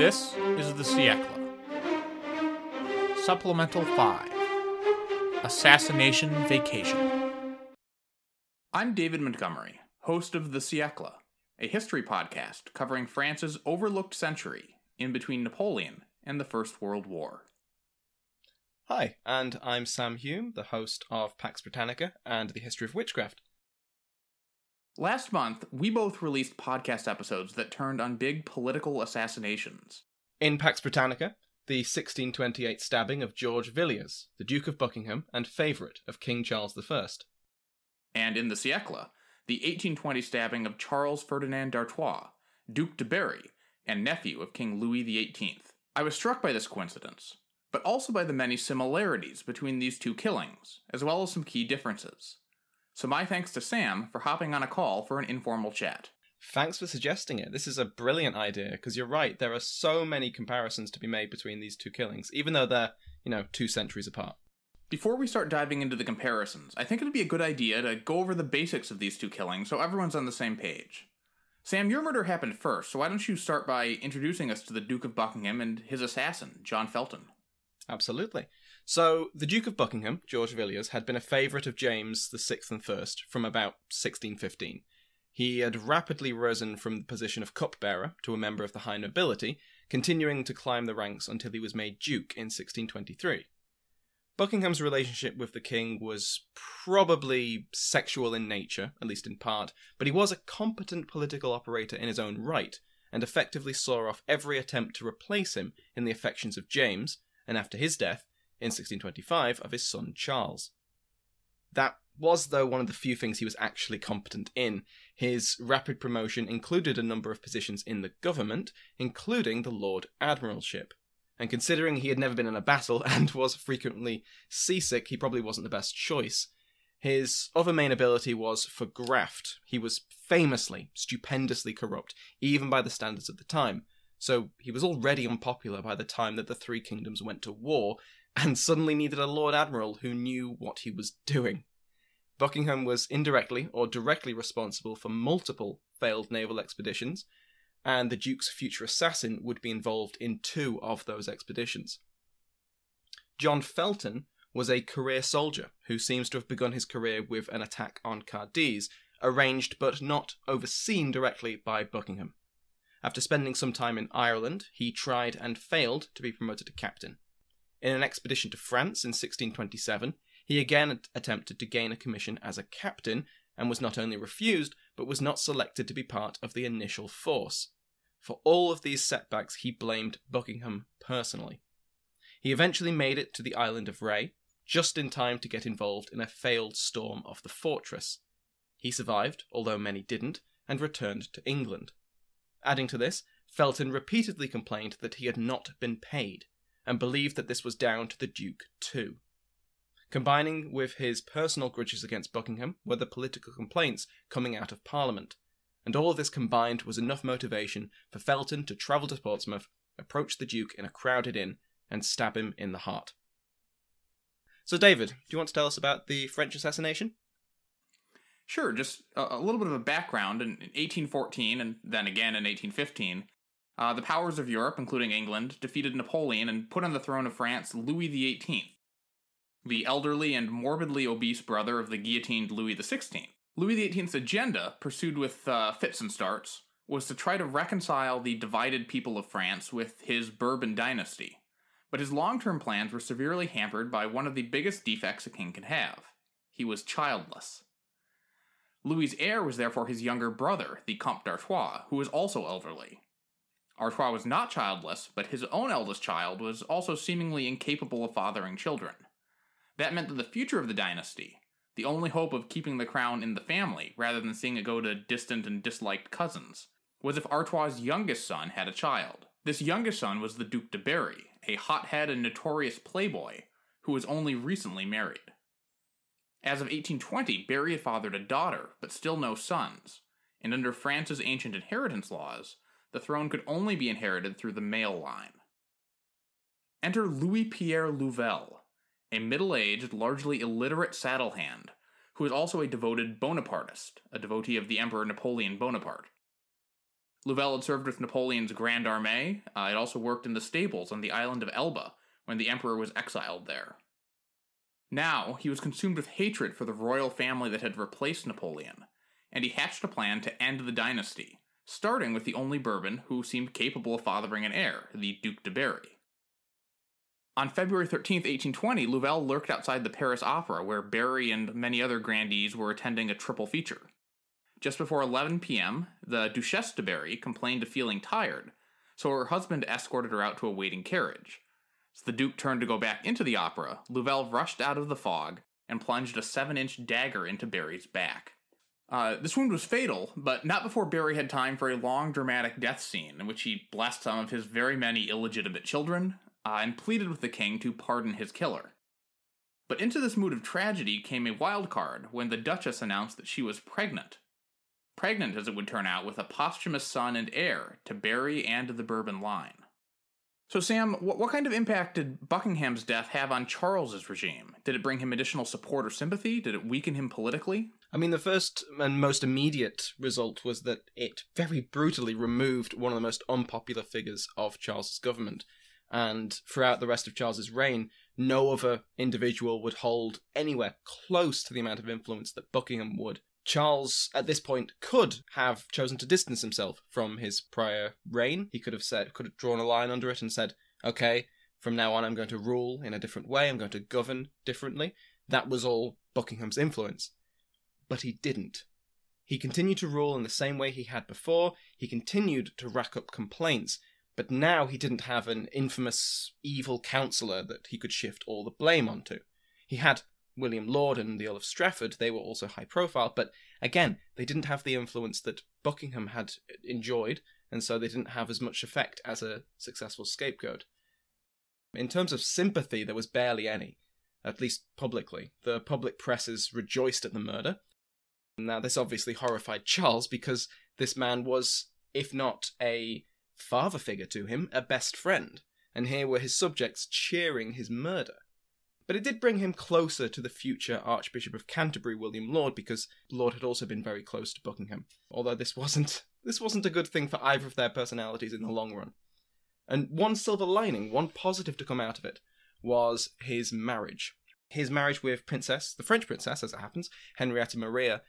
This is the Siècle. Supplemental 5 Assassination Vacation. I'm David Montgomery, host of The Siècle, a history podcast covering France's overlooked century in between Napoleon and the First World War. Hi, and I'm Sam Hume, the host of Pax Britannica and the History of Witchcraft. Last month, we both released podcast episodes that turned on big political assassinations. In Pax Britannica, the 1628 stabbing of George Villiers, the Duke of Buckingham and favourite of King Charles I. And in the Siècle, the 1820 stabbing of Charles Ferdinand d'Artois, Duc de Berry, and nephew of King Louis XVIII. I was struck by this coincidence, but also by the many similarities between these two killings, as well as some key differences. So, my thanks to Sam for hopping on a call for an informal chat. Thanks for suggesting it. This is a brilliant idea because you're right. There are so many comparisons to be made between these two killings, even though they're, you know, two centuries apart. Before we start diving into the comparisons, I think it'd be a good idea to go over the basics of these two killings so everyone's on the same page. Sam, your murder happened first, so why don't you start by introducing us to the Duke of Buckingham and his assassin, John Felton? Absolutely. So, the Duke of Buckingham, George Villiers, had been a favourite of James VI and I from about 1615. He had rapidly risen from the position of cupbearer to a member of the high nobility, continuing to climb the ranks until he was made Duke in 1623. Buckingham's relationship with the king was probably sexual in nature, at least in part, but he was a competent political operator in his own right, and effectively saw off every attempt to replace him in the affections of James, and after his death, in 1625, of his son Charles. That was, though, one of the few things he was actually competent in. His rapid promotion included a number of positions in the government, including the Lord Admiralship. And considering he had never been in a battle and was frequently seasick, he probably wasn't the best choice. His other main ability was for graft. He was famously, stupendously corrupt, even by the standards of the time. So he was already unpopular by the time that the three kingdoms went to war, and suddenly needed a Lord Admiral who knew what he was doing. Buckingham was indirectly or directly responsible for multiple failed naval expeditions, and the Duke's future assassin would be involved in two of those expeditions. John Felton was a career soldier who seems to have begun his career with an attack on Cadiz, arranged but not overseen directly by Buckingham. After spending some time in Ireland, he tried and failed to be promoted to captain. In an expedition to France in 1627, he again attempted to gain a commission as a captain and was not only refused, but was not selected to be part of the initial force. For all of these setbacks, he blamed Buckingham personally. He eventually made it to the island of Ré, just in time to get involved in a failed storm of the fortress. He survived, although many didn't, and returned to England. Adding to this, Felton repeatedly complained that he had not been paid, and believed that this was down to the Duke too. Combining with his personal grudges against Buckingham were the political complaints coming out of Parliament, and all of this combined was enough motivation for Felton to travel to Portsmouth, approach the Duke in a crowded inn, and stab him in the heart. So, David, do you want to tell us about the French assassination? Sure, just a, a little bit of a background. In, 1814 and then again in 1815, uh, the powers of Europe, including England, defeated Napoleon and put on the throne of France Louis XVIII, the elderly and morbidly obese brother of the guillotined Louis XVI. Louis XVIII's agenda, pursued with uh, fits and starts, was to try to reconcile the divided people of France with his Bourbon dynasty. But his long term plans were severely hampered by one of the biggest defects a king can have he was childless. Louis's heir was therefore his younger brother, the Comte d'Artois, who was also elderly. Artois was not childless, but his own eldest child was also seemingly incapable of fathering children. That meant that the future of the dynasty, the only hope of keeping the crown in the family rather than seeing it go to distant and disliked cousins, was if Artois' youngest son had a child. This youngest son was the Duc de Berry, a hothead and notorious playboy who was only recently married. As of 1820, Berry had fathered a daughter, but still no sons, and under France's ancient inheritance laws, the throne could only be inherited through the male line. Enter Louis Pierre Louvel, a middle aged, largely illiterate saddle hand, who was also a devoted Bonapartist, a devotee of the Emperor Napoleon Bonaparte. Louvel had served with Napoleon's Grande Armée. Uh, it also worked in the stables on the island of Elba when the emperor was exiled there. Now, he was consumed with hatred for the royal family that had replaced Napoleon, and he hatched a plan to end the dynasty, starting with the only Bourbon who seemed capable of fathering an heir, the Duc de Berry. On February 13, 1820, Louvel lurked outside the Paris Opera, where Berry and many other grandees were attending a triple feature. Just before 11 p.m., the Duchesse de Berry complained of feeling tired, so her husband escorted her out to a waiting carriage. As the Duke turned to go back into the opera, Louvel rushed out of the fog and plunged a 7 inch dagger into Berry's back. Uh, this wound was fatal, but not before Berry had time for a long, dramatic death scene in which he blessed some of his very many illegitimate children uh, and pleaded with the king to pardon his killer. But into this mood of tragedy came a wild card when the Duchess announced that she was pregnant pregnant as it would turn out with a posthumous son and heir to Berry and the Bourbon line. So, Sam, what, what kind of impact did Buckingham's death have on Charles's regime? Did it bring him additional support or sympathy? Did it weaken him politically? I mean, the first and most immediate result was that it very brutally removed one of the most unpopular figures of Charles's government. And throughout the rest of Charles's reign, no other individual would hold anywhere close to the amount of influence that Buckingham would Charles, at this point, could have chosen to distance himself from his prior reign. He could have said, could have drawn a line under it and said, okay, from now on I'm going to rule in a different way, I'm going to govern differently. That was all Buckingham's influence. But he didn't. He continued to rule in the same way he had before, he continued to rack up complaints, but now he didn't have an infamous evil counsellor that he could shift all the blame onto. He had William Laud and the Earl of Strafford, they were also high profile, but again, they didn't have the influence that Buckingham had enjoyed, and so they didn't have as much effect as a successful scapegoat. In terms of sympathy, there was barely any, at least publicly. The public presses rejoiced at the murder. Now, this obviously horrified Charles because this man was, if not a father figure to him, a best friend, and here were his subjects cheering his murder. But it did bring him closer to the future Archbishop of Canterbury, William Laud, because Laud had also been very close to Buckingham. Although this wasn't this wasn't a good thing for either of their personalities in the long run. And one silver lining, one positive to come out of it, was his marriage. His marriage with Princess, the French princess, as it happens, Henrietta Maria,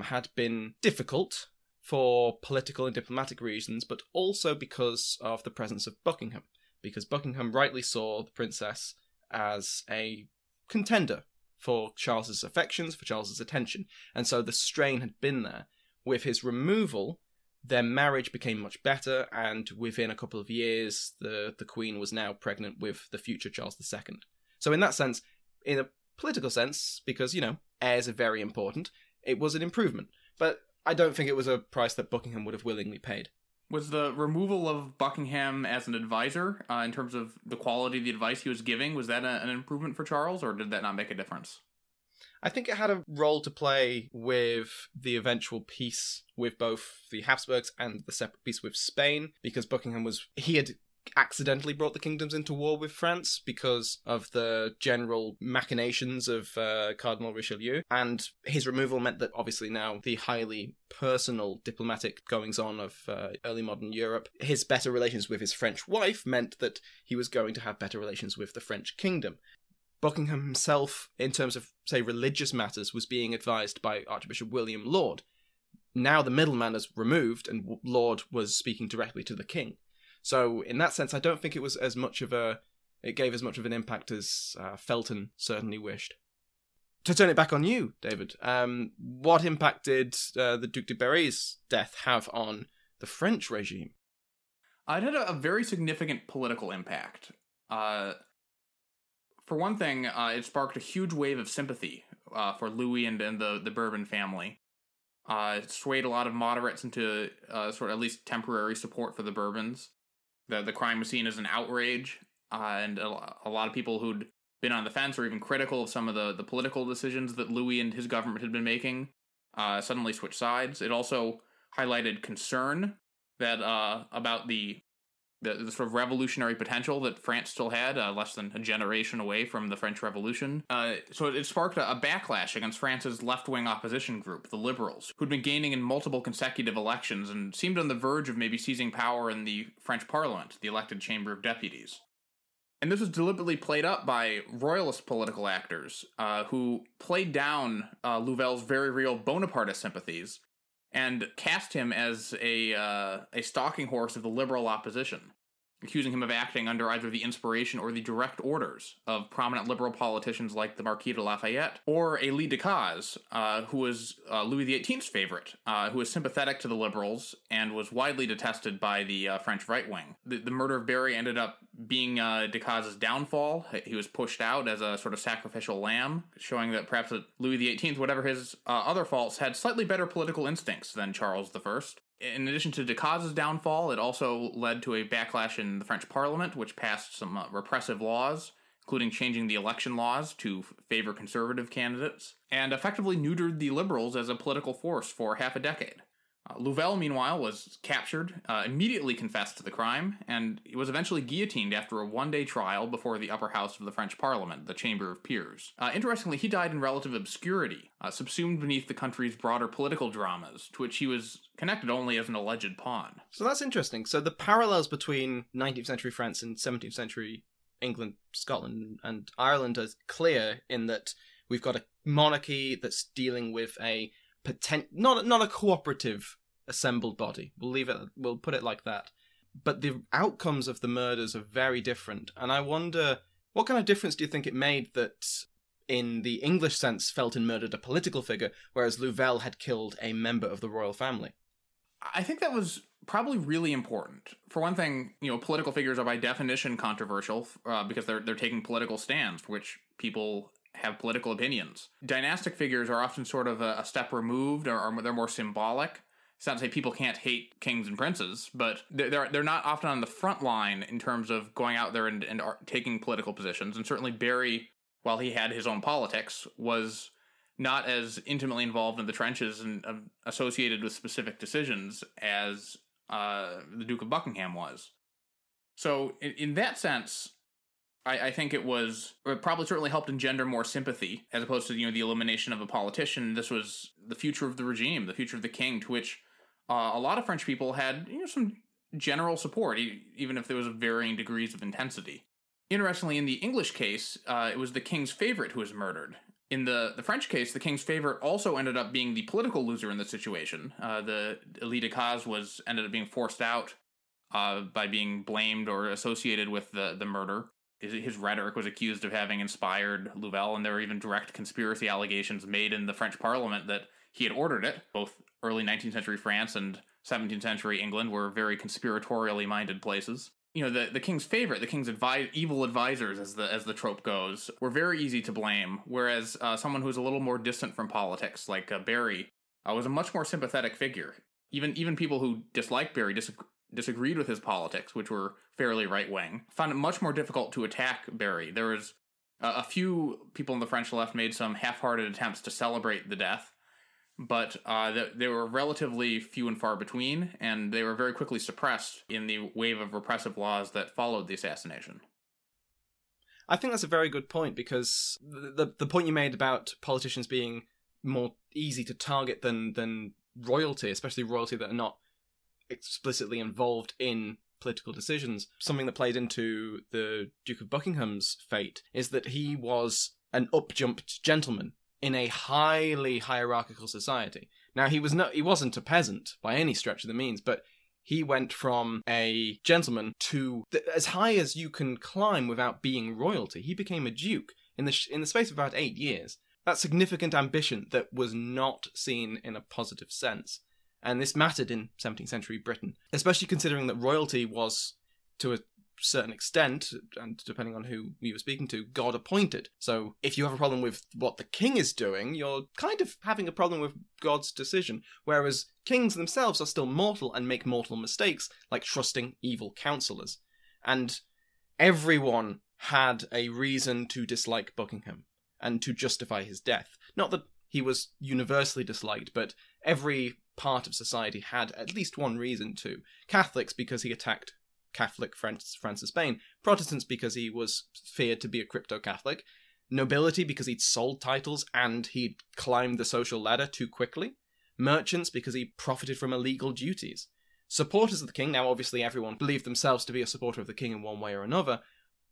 had been difficult for political and diplomatic reasons, but also because of the presence of Buckingham. Because Buckingham rightly saw the princess as a contender for Charles's affections, for Charles's attention. And so the strain had been there. With his removal, their marriage became much better, and within a couple of years, the, the Queen was now pregnant with the future Charles II. So, in that sense, in a political sense, because, you know, heirs are very important, it was an improvement. But I don't think it was a price that Buckingham would have willingly paid. Was the removal of Buckingham as an advisor, uh, in terms of the quality of the advice he was giving, was that a, an improvement for Charles, or did that not make a difference? I think it had a role to play with the eventual peace with both the Habsburgs and the separate peace with Spain, because Buckingham was he had accidentally brought the kingdoms into war with France because of the general machinations of uh, Cardinal Richelieu. And his removal meant that obviously now the highly personal diplomatic goings on of uh, early modern Europe, his better relations with his French wife meant that he was going to have better relations with the French kingdom. Buckingham himself, in terms of, say, religious matters, was being advised by Archbishop William Laud. Now the middleman is removed, and Laud was speaking directly to the king. So in that sense, I don't think it was as much of a it gave as much of an impact as uh, Felton certainly wished. To turn it back on you, David, um, what impact did uh, the Duc de Berry's death have on the French regime? It had a, very significant political impact. Uh, for one thing, uh, it sparked a huge wave of sympathy uh, for Louis and, and the, the Bourbon family. Uh, it swayed a lot of moderates into sort of at least temporary support for the Bourbons the the crime was seen as an outrage, uh, and a, a, lot of people who'd been on the fence or even critical of some of the the political decisions that Louis and his government had been making uh, suddenly switched sides. It also highlighted concern that uh, about the the, the, sort of revolutionary potential that France still had, uh, less than a generation away from the French Revolution. Uh, so it, it sparked a, a, backlash against France's left wing opposition group, the Liberals, who'd been gaining in multiple consecutive elections and seemed on the verge of maybe seizing power in the French Parliament, the elected Chamber of Deputies. And this was deliberately played up by royalist political actors uh, who played down uh, Louvel's very real Bonapartist sympathies and cast him as a uh, a stalking horse of the liberal opposition accusing him of acting under either the inspiration or the direct orders of prominent liberal politicians like the Marquis de Lafayette, or Élie Decazes, uh, who was uh, Louis XVIII's favorite, uh, who was sympathetic to the liberals and was widely detested by the uh, French right wing. The, the, murder of Berry ended up being uh, Decazes' downfall. He was pushed out as a sort of sacrificial lamb, showing that perhaps Louis XVIII, whatever his uh, other faults, had slightly better political instincts than Charles I in addition to Decazes' downfall, it also led to a backlash in the French Parliament, which passed some uh, repressive laws, including changing the election laws to favor conservative candidates, and effectively neutered the Liberals as a political force for half a decade. Uh, Louvel, meanwhile, was captured, uh, immediately confessed to the crime, and was eventually guillotined after a one day trial before the upper house of the French Parliament, the Chamber of Peers. Uh, interestingly, he died in relative obscurity, uh, subsumed beneath the country's broader political dramas, to which he was connected only as an alleged pawn. So that's interesting. So the parallels between 19th century France and 17th century England, Scotland, and Ireland are clear in that we've got a monarchy that's dealing with a potent not not a cooperative assembled body. We'll leave it. We'll put it like that. But the outcomes of the murders are very different, and I wonder what kind of difference do you think it made that, in the English sense, Felton murdered a political figure, whereas Louvel had killed a member of the royal family. I think that was probably really important. For one thing, you know, political figures are by definition controversial uh, because they're they're taking political stands, which people have political opinions. Dynastic figures are often sort of a, a step removed, or, or, they're more symbolic. It's not to say people can't hate kings and princes, but they're they're not often on the front line in terms of going out there and, and taking political positions. And certainly Berry, while he had his own politics, was not as intimately involved in the trenches and uh, associated with specific decisions as uh, the Duke of Buckingham was. So, in, in that sense, I, I, think it was it probably certainly helped engender more sympathy as opposed to you know the elimination of a politician. This was the future of the regime, the future of the king, to which uh, a lot of French people had you know some general support, even if there was varying degrees of intensity. Interestingly, in the English case, uh, it was the king's favorite who was murdered. In the, the French case, the king's favorite also ended up being the political loser in the situation. Uh, the Lee Decazes was ended up being forced out uh, by being blamed or associated with the the murder his rhetoric was accused of having inspired Louvel, and there were even direct conspiracy allegations made in the French Parliament that he had ordered it. Both early 19th century France and 17th century England were very conspiratorially minded places. You know, the, the king's favorite, the king's advi- evil advisors, as the as the trope goes, were very easy to blame. Whereas uh, someone who's a little more distant from politics, like uh, Berry, uh, was a much more sympathetic figure. Even even people who disliked Berry dis- disagreed with his politics, which were fairly right wing, found it much more difficult to attack Berry. There was uh, a few people in the French left made some half-hearted attempts to celebrate the death, but uh, they were relatively few and far between, and they were very quickly suppressed in the wave of repressive laws that followed the assassination. I think that's a very good point because the, the, the point you made about politicians being more easy to target than than royalty, especially royalty that are not explicitly involved in political decisions. Something that played into the Duke of Buckingham's fate is that he was an upjumped gentleman in a highly hierarchical society. Now he was not he wasn't a peasant by any stretch of the means, but he went from a gentleman to th- as high as you can climb without being royalty. He became a duke in the sh- in the space of about 8 years. That significant ambition that was not seen in a positive sense and this mattered in 17th century Britain, especially considering that royalty was, to a certain extent, and depending on who you were speaking to, God appointed. So if you have a problem with what the king is doing, you're kind of having a problem with God's decision. Whereas kings themselves are still mortal and make mortal mistakes, like trusting evil counselors. And everyone had a reason to dislike Buckingham and to justify his death. Not that he was universally disliked, but every part of society had at least one reason to. Catholics because he attacked Catholic France, of Spain. Protestants because he was feared to be a crypto Catholic. Nobility because he'd sold titles and he'd climbed the social ladder too quickly. Merchants because he profited from illegal duties. Supporters of the king, now obviously everyone believed themselves to be a supporter of the king in one way or another,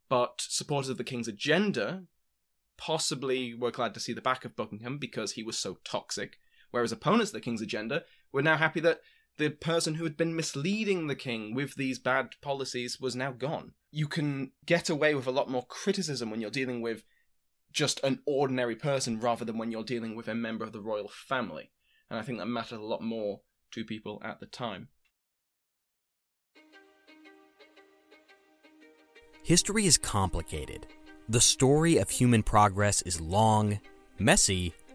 but supporters of the king's agenda possibly were glad to see the back of Buckingham because he was so toxic, whereas opponents of the king's agenda were now happy that the person who had been misleading the king with these bad policies was now gone. You can get away with a lot more criticism when you're dealing with just an ordinary person rather than when you're dealing with a member of the royal family. And I think that mattered a lot more to people at the time. History is complicated. The story of human progress is long, messy,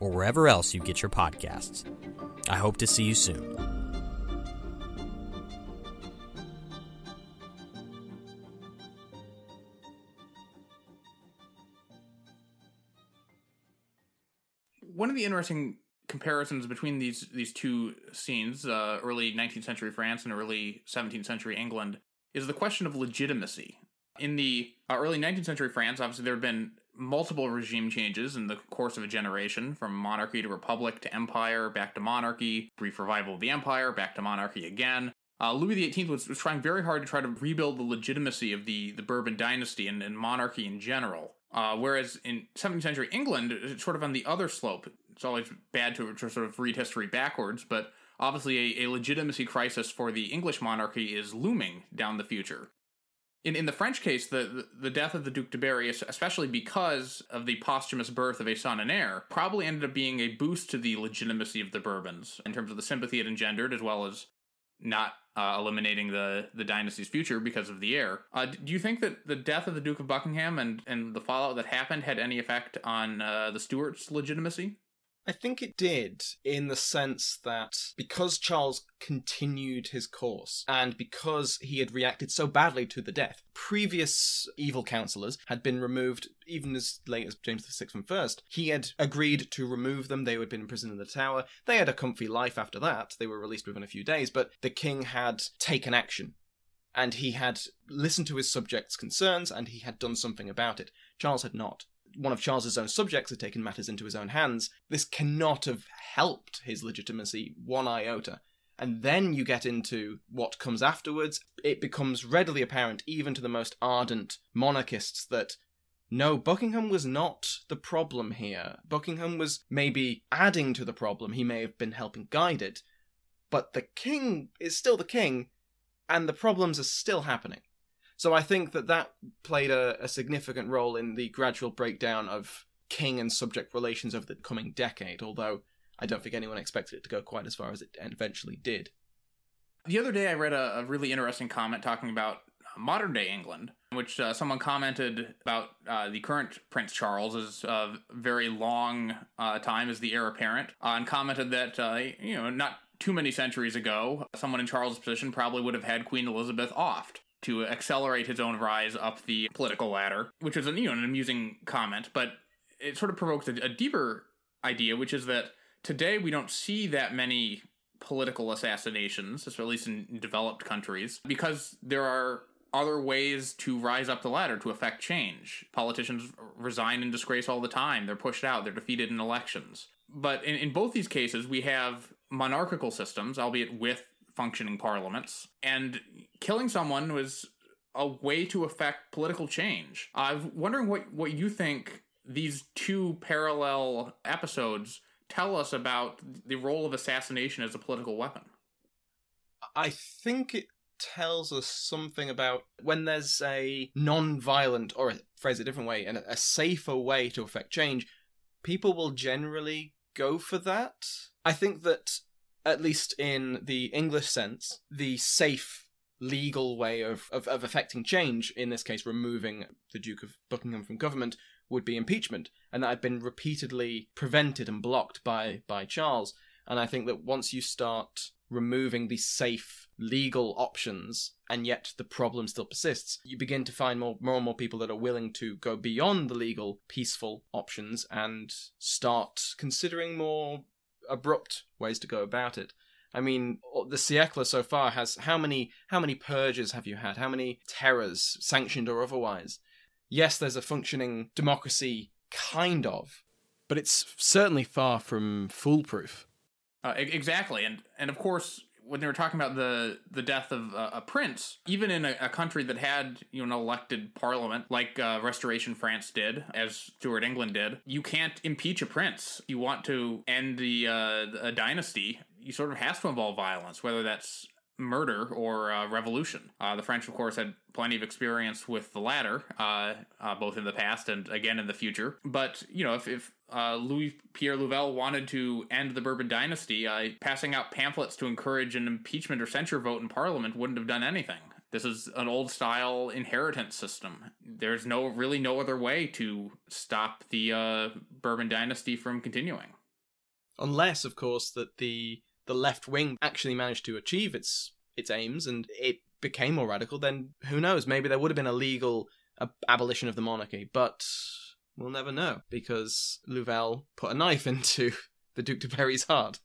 or wherever else you get your podcasts. I hope to see you soon. One of the interesting comparisons between these these two scenes, uh, early 19th century France and early 17th century England, is the question of legitimacy. In the uh, early 19th century France, obviously there have been multiple regime changes in the course of a generation, from monarchy to republic to empire, back to monarchy, brief revival of the empire, back to monarchy again. Uh, Louis XVIII was, was trying very hard to try to rebuild the legitimacy of the, the Bourbon dynasty and, and monarchy in general. Uh, whereas in 17th century England, it's sort of on the other slope. It's always bad to, to sort of read history backwards, but obviously a, a legitimacy crisis for the English monarchy is looming down the future. In, in the French case, the, the death of the Duc de Berry, especially because of the posthumous birth of a son and heir, probably ended up being a boost to the legitimacy of the Bourbons in terms of the sympathy it engendered, as well as not uh, eliminating the the dynasty's future because of the heir. Uh, do you think that the death of the Duke of Buckingham and and the fallout that happened had any effect on uh, the Stuarts' legitimacy? I think it did, in the sense that because Charles continued his course, and because he had reacted so badly to the death, previous evil councillors had been removed even as late as James VI and first. He had agreed to remove them, they had been imprisoned in the tower. They had a comfy life after that, they were released within a few days, but the king had taken action. And he had listened to his subjects' concerns, and he had done something about it. Charles had not one of Charles's own subjects had taken matters into his own hands, this cannot have helped his legitimacy one iota. And then you get into what comes afterwards. It becomes readily apparent, even to the most ardent monarchists, that no, Buckingham was not the problem here. Buckingham was maybe adding to the problem, he may have been helping guide it, but the king is still the king, and the problems are still happening. So I think that that played a, a significant role in the gradual breakdown of king and subject relations over the coming decade, although I don't think anyone expected it to go quite as far as it eventually did. The other day, I read a, a really interesting comment talking about modern day England, which uh, someone commented about uh, the current Prince Charles is a uh, very long uh, time as the heir apparent, uh, and commented that uh, you know not too many centuries ago, someone in Charles' position probably would have had Queen Elizabeth offed to accelerate his own rise up the political ladder, which is an, you know, an amusing comment, but it sort of provokes a, a deeper idea, which is that today we don't see that many political assassinations, at least in developed countries, because there are other ways to rise up the ladder to affect change. Politicians resign in disgrace all the time. They're pushed out. They're defeated in elections. But in, in both these cases, we have monarchical systems, albeit with functioning parliaments, and killing someone was a way to affect political change. I'm wondering what what you think these two parallel episodes tell us about the role of assassination as a political weapon? I think it tells us something about when there's a non-violent or phrase it a different way and a safer way to affect change people will generally go for that i think that at least in the english sense the safe legal way of, of, of affecting change in this case removing the duke of buckingham from government would be impeachment and that had been repeatedly prevented and blocked by by charles. And i think that once you start removing the safe legal options and yet the problem still persists you begin to find more, more and more people that are willing to go beyond the legal peaceful options and start considering more abrupt ways to go about it I mean, the Siècle so far has how many how many purges have you had? How many terrors, sanctioned or otherwise? Yes, there's a functioning democracy, kind of, but it's certainly far from foolproof. Uh, exactly, and and of course, when they were talking about the the death of uh, a prince, even in a, a, country that had you know an elected parliament like uh, Restoration France did, as Stuart England did, you can't impeach a prince. You want to end the uh, a dynasty, you sort of has to involve violence, whether that's murder or uh, revolution. Uh, the French, of course, had plenty of experience with the latter, uh, uh both in the past and again in the future. But you know, if, if uh, Louis Pierre Louvel wanted to end the Bourbon dynasty, uh, passing out pamphlets to encourage an impeachment or censure vote in Parliament wouldn't have done anything. This is an old style inheritance system. There's no really no other way to stop the Bourbon dynasty from continuing. Unless, of course, that the the left wing actually managed to achieve its its aims and it became more radical, then who knows? Maybe there would have been a legal abolition of the monarchy, but we'll never know because Louvel put a knife into the Duc de Berry's heart.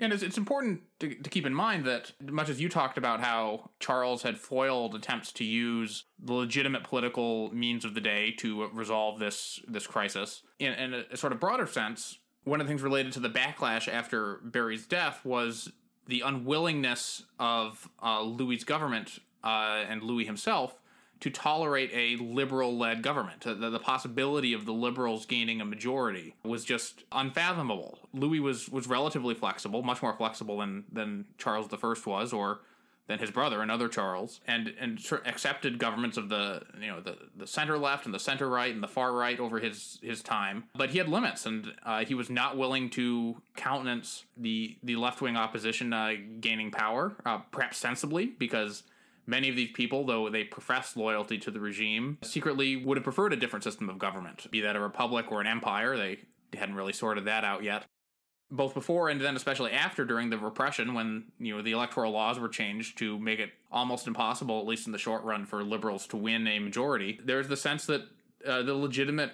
And it's, it's important to, to keep in mind that, much as you talked about how Charles had foiled attempts to use the legitimate political means of the day to resolve this this crisis, in, in a sort of broader sense, one of the things related to the backlash after Berry's death was the unwillingness of uh, Louis's government uh, and Louis himself to tolerate a liberal led government. The, the, possibility of the liberals gaining a majority was just unfathomable. Louis was, was relatively flexible, much more flexible than, than Charles I was, or than his brother, another Charles, and and accepted governments of the you know the, the center left and the center right and the far right over his his time. But he had limits, and uh, he was not willing to countenance the the left wing opposition uh, gaining power, uh, perhaps sensibly, because many of these people, though they professed loyalty to the regime, secretly would have preferred a different system of government, be that a republic or an empire. They hadn't really sorted that out yet both before and then especially after during the repression when you know the electoral laws were changed to make it almost impossible at least in the short run for liberals to win a majority there's the sense that uh, the legitimate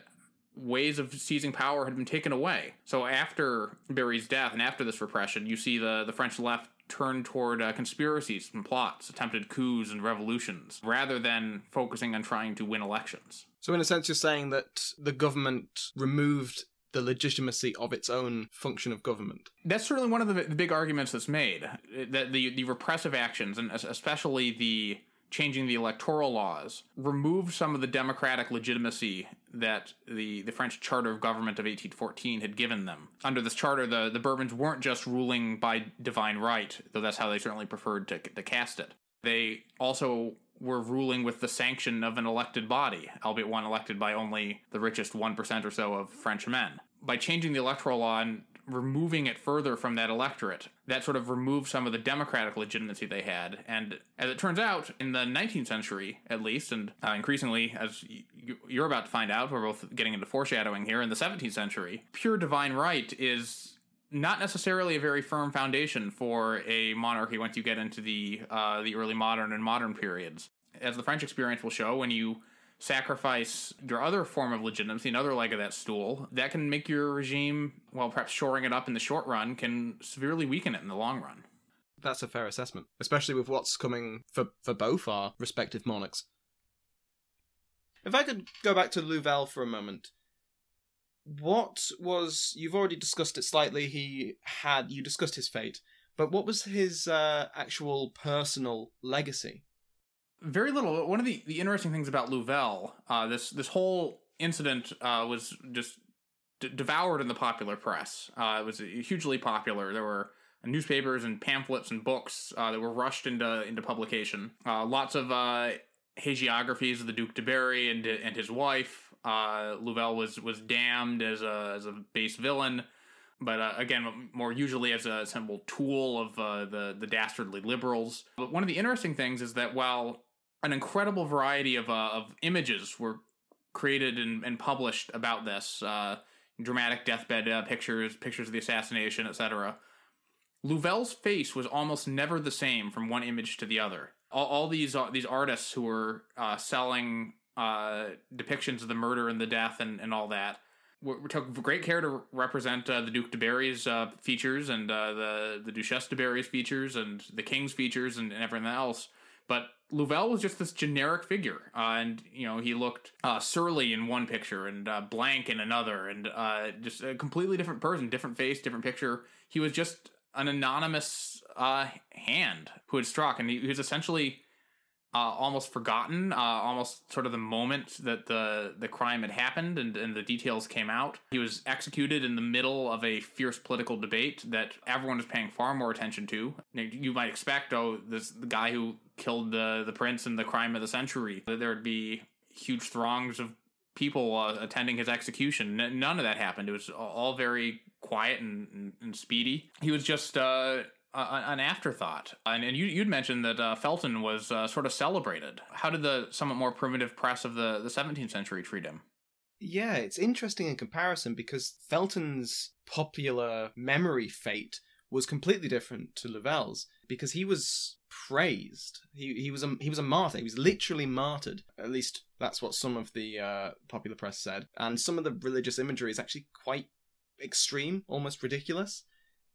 ways of seizing power had been taken away. So after Berry's death and after this repression you see the the French left turn toward uh, conspiracies and plots attempted coups and revolutions rather than focusing on trying to win elections. So in a sense you're saying that the government removed the legitimacy of its own function of government. That's certainly one of the, big arguments that's made that the the repressive actions and especially the changing the electoral laws removed some of the democratic legitimacy that the, the French Charter of Government of 1814 had given them. Under this charter, the, the Bourbons weren't just ruling by divine right, though that's how they certainly preferred to, to cast it. They also were ruling with the sanction of an elected body, albeit one elected by only the richest 1% or so of French men. By changing the electoral law and removing it further from that electorate, that sort of removed some of the democratic legitimacy they had. And as it turns out, in the 19th century, at least, and uh, increasingly, as you're about to find out, we're both getting into foreshadowing here, in the 17th century, pure divine right is not necessarily a very firm foundation for a monarchy once you get into the uh, the early modern and modern periods. As the French experience will show, when you sacrifice your other form of legitimacy, another leg of that stool, that can make your regime, well, perhaps shoring it up in the short run, can severely weaken it in the long run. That's a fair assessment, especially with what's coming for, for both our respective monarchs. If I could go back to Louvel for a moment, what was you've already discussed it slightly he had you discussed his fate but what was his uh, actual personal legacy very little one of the, the interesting things about louvel uh, this this whole incident uh, was just d- devoured in the popular press. Uh, it was hugely popular. There were newspapers and pamphlets and books uh, that were rushed into into publication. Uh, lots of hagiographies of the Duke de Berry and and his wife. Uh, Louvel was was damned as a as a base villain, but uh, again, more usually as a simple tool of uh, the the dastardly liberals. But one of the interesting things is that while an incredible variety of of images were created and, and published about this dramatic deathbed pictures, pictures of the assassination, etc Louvel's face was almost never the same from one image to the other. All, all these uh, these artists who were uh, selling uh, depictions of the murder and the death and, and all that took great care to represent uh, the Duke de Berry's uh, features and uh, the the Duchesse de Berry's features and the King's features and, and everything else. But Louvel was just this generic figure, uh, and you know he looked uh, surly in one picture and uh, blank in another, and just a completely different person, different face, different picture. He was just an anonymous uh, hand who had struck, and he, he was essentially uh, almost forgotten, uh, almost sort of the moment that the the crime had happened and, and the details came out. He was executed in the middle of a fierce political debate that everyone was paying far more attention to. You might expect, oh, this the guy who killed the the prince in the crime of the century, that there would be huge throngs of people uh, attending his execution. None of that happened. It was all very quiet and, and, and speedy. He was just uh, an afterthought. And, and you, would mentioned that uh, Felton was uh, sort of celebrated. How did the somewhat more primitive press of the, the 17th century treat him? Yeah, it's interesting in comparison because Felton's popular memory fate was completely different to Louvel's because he was praised. He he was a he was a martyr. He was literally martyred. At least that's what some of the uh, popular press said. And some of the religious imagery is actually quite extreme, almost ridiculous.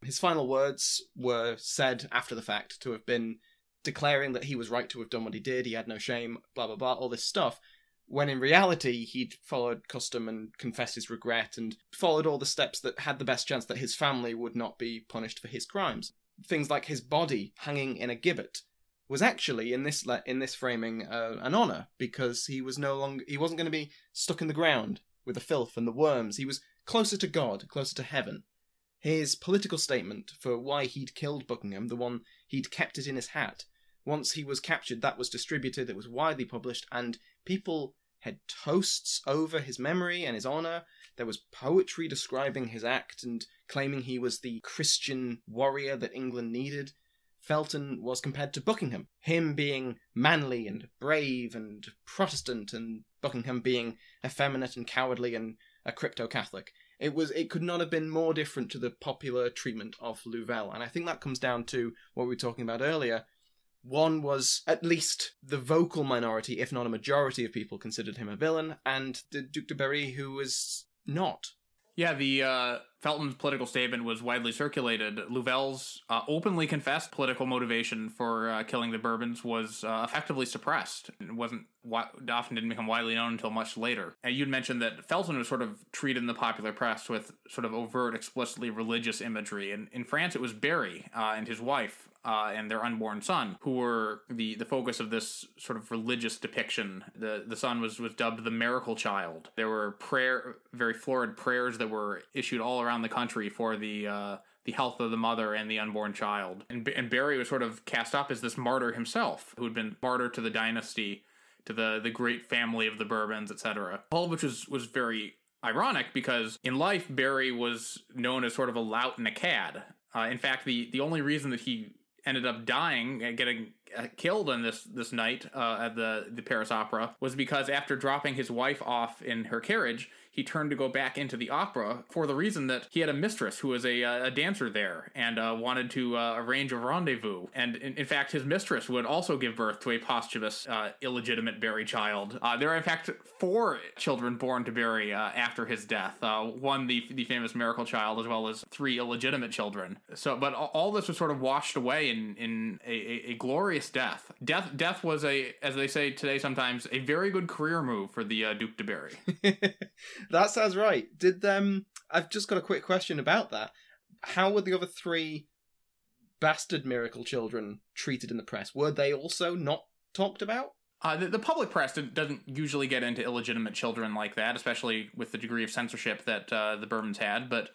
His final words were said after the fact to have been declaring that he was right to have done what he did, he had no shame, blah blah blah, all this stuff. When in reality, he'd followed custom and confessed his regret and followed all the steps that had the best chance that his family would not be punished for his crimes. Things like his body hanging in a gibbet was actually in this le- in this framing uh, an honor because he was no longer he wasn't going to be stuck in the ground with the filth and the worms. He was closer to God, closer to heaven. His political statement for why he'd killed Buckingham, the one he'd kept it in his hat, once he was captured, that was distributed, it was widely published, and people had toasts over his memory and his honour. There was poetry describing his act and claiming he was the Christian warrior that England needed. Felton was compared to Buckingham, him being manly and brave and Protestant, and Buckingham being effeminate and cowardly and a crypto Catholic. It was it could not have been more different to the popular treatment of Louvel, and I think that comes down to what we were talking about earlier. One was at least the vocal minority, if not a majority of people considered him a villain, and the Duc de Berry who was not. Yeah, the uh, Felton's political statement was widely circulated. Louvel's uh, openly confessed political motivation for uh, killing the Bourbons was uh, effectively suppressed. It wasn't often didn't become widely known until much later. And you'd mentioned that Felton was sort of treated in the popular press with sort of overt, explicitly religious imagery. And in France, it was Berry uh, and his wife uh, and their unborn son, who were the, the focus of this sort of religious depiction. The the son was was dubbed the miracle child. There were prayer, very florid prayers that were issued all around the country for the uh, the health of the mother and the unborn child. And, and Berry was sort of cast up as this martyr himself, who had been martyr to the dynasty, to the the great family of the Bourbons, etc. All of which was was very ironic because in life Berry was known as sort of a lout and a cad. Uh, in fact, the the only reason that he ended up dying and getting uh, killed on this this night uh, at the the Paris Opera was because after dropping his wife off in her carriage, he turned to go back into the opera for the reason that he had a mistress who was a, uh, a dancer there and uh, wanted to uh, arrange a rendezvous. And in, in, fact, his mistress would also give birth to a posthumous, uh, illegitimate Berry child. Uh, there are, in fact, four children born to Berry uh, after his death. one, the the famous miracle child, as well as three illegitimate children. So, but all this was sort of washed away in in a, a, a glorious death. Death death was a, as they say today sometimes, a very good career move for the Duke de Berry. that sounds right. Did um I've just got a quick question about that. How were the other three bastard miracle children treated in the press? Were they also not talked about? Uh, the, the, public press doesn't usually get into illegitimate children like that, especially with the degree of censorship that uh, the Bourbons had. But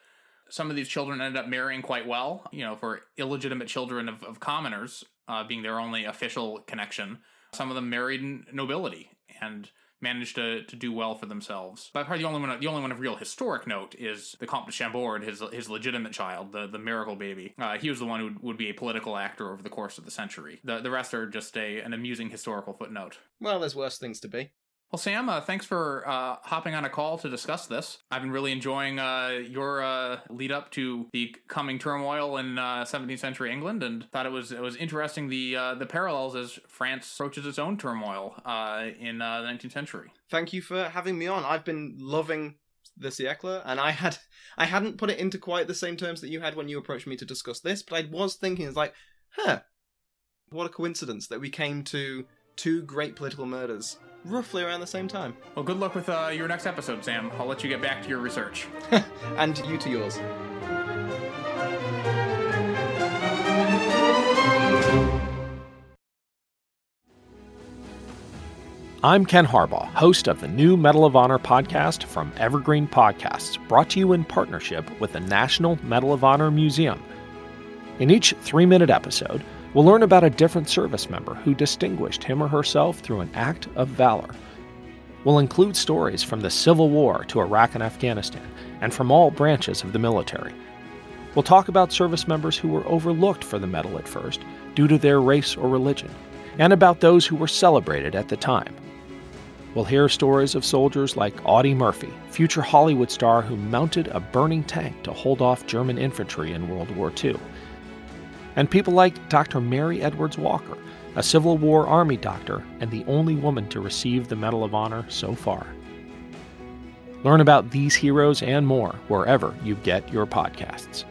some of these children ended up marrying quite well. You know, for illegitimate children of, of commoners uh, being their only official connection, some of them married nobility and managed to, to do well for themselves. By far, the only one the only one of real historic note is the Comte de Chambord, his his legitimate child, the the miracle baby. Uh, he was the one who would be a political actor over the course of the century. The the rest are just a an amusing historical footnote. Well, there's worse things to be. Well, Sam, uh, thanks for uh, hopping on a call to discuss this. I've been really enjoying uh, your uh, lead up to the coming turmoil in 17th uh, century England, and thought it was it was interesting the uh, the parallels as France approaches its own turmoil in the 19th century. Thank you for having me on. I've been loving the siècle, and I had I hadn't put it into quite the same terms that you had when you approached me to discuss this, but I was thinking, it's like, huh, what a coincidence that we came to two great political murders roughly around the same time. Well, good luck with uh, your next episode, Sam. I'll let you get back to your research. and you to yours. I'm Ken Harbaugh, host of the new Medal of Honor podcast from Evergreen Podcasts, brought to you in partnership with the National Medal of Honor Museum. In each three minute episode, We'll learn about a different service member who distinguished him or herself through an act of valor. We'll include stories from the Civil War to Iraq and Afghanistan, and from all branches of the military. We'll talk about service members who were overlooked for the medal at first due to their race or religion, and about those who were celebrated at the time. We'll hear stories of soldiers like Audie Murphy, future Hollywood star who mounted a burning tank to hold off German infantry in World War II and people like Dr. Mary Edwards Walker, a Civil War Army doctor and the only woman to receive the Medal of Honor so far. Learn about these heroes and more wherever you get your podcasts.